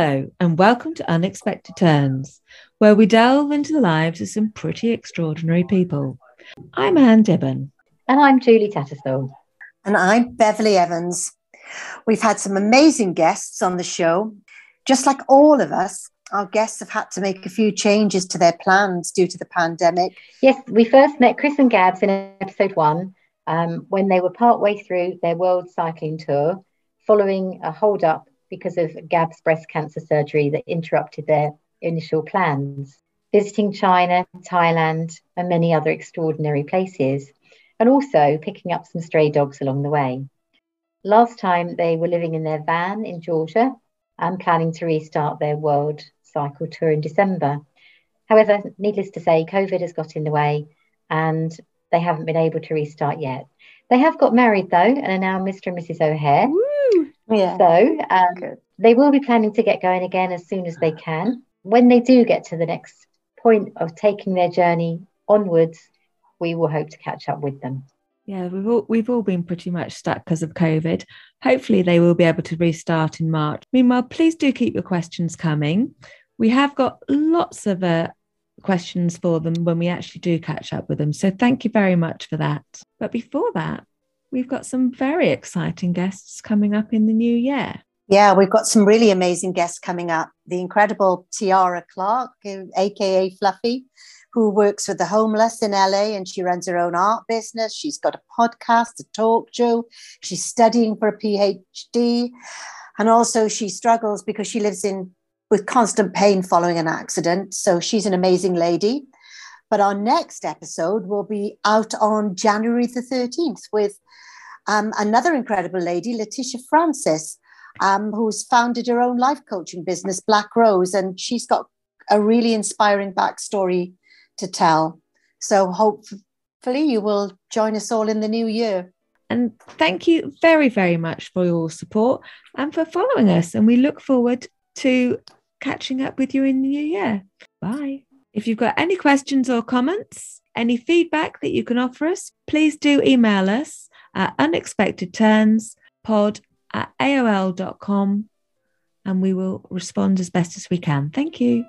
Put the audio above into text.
Hello, and welcome to Unexpected Turns, where we delve into the lives of some pretty extraordinary people. I'm Anne Dibben. And I'm Julie Tattersall. And I'm Beverly Evans. We've had some amazing guests on the show. Just like all of us, our guests have had to make a few changes to their plans due to the pandemic. Yes, we first met Chris and Gabs in episode one um, when they were partway through their world cycling tour, following a hold up because of Gab's breast cancer surgery that interrupted their initial plans, visiting China, Thailand, and many other extraordinary places, and also picking up some stray dogs along the way. Last time they were living in their van in Georgia and planning to restart their world cycle tour in December. However, needless to say, COVID has got in the way and they haven't been able to restart yet. They have got married though and are now Mr. and Mrs. O'Hare. Woo! Yeah. So um, they will be planning to get going again as soon as they can. When they do get to the next point of taking their journey onwards, we will hope to catch up with them. Yeah, we've all we've all been pretty much stuck because of COVID. Hopefully, they will be able to restart in March. Meanwhile, please do keep your questions coming. We have got lots of uh, questions for them when we actually do catch up with them. So thank you very much for that. But before that, we've got some very exciting guests coming up in the new year. Yeah, we've got some really amazing guests coming up. The incredible Tiara Clark, aka Fluffy, who works with the homeless in LA and she runs her own art business. She's got a podcast, a talk show. She's studying for a PhD. And also she struggles because she lives in with constant pain following an accident. So she's an amazing lady. But our next episode will be out on January the 13th with um, another incredible lady, Letitia Francis, um, who's founded her own life coaching business, Black Rose, and she's got a really inspiring backstory to tell. So hopefully you will join us all in the new year. And thank you very, very much for your support and for following us. And we look forward to catching up with you in the new year. Bye. If you've got any questions or comments, any feedback that you can offer us, please do email us at unexpectedturnspod at aol.com and we will respond as best as we can. Thank you.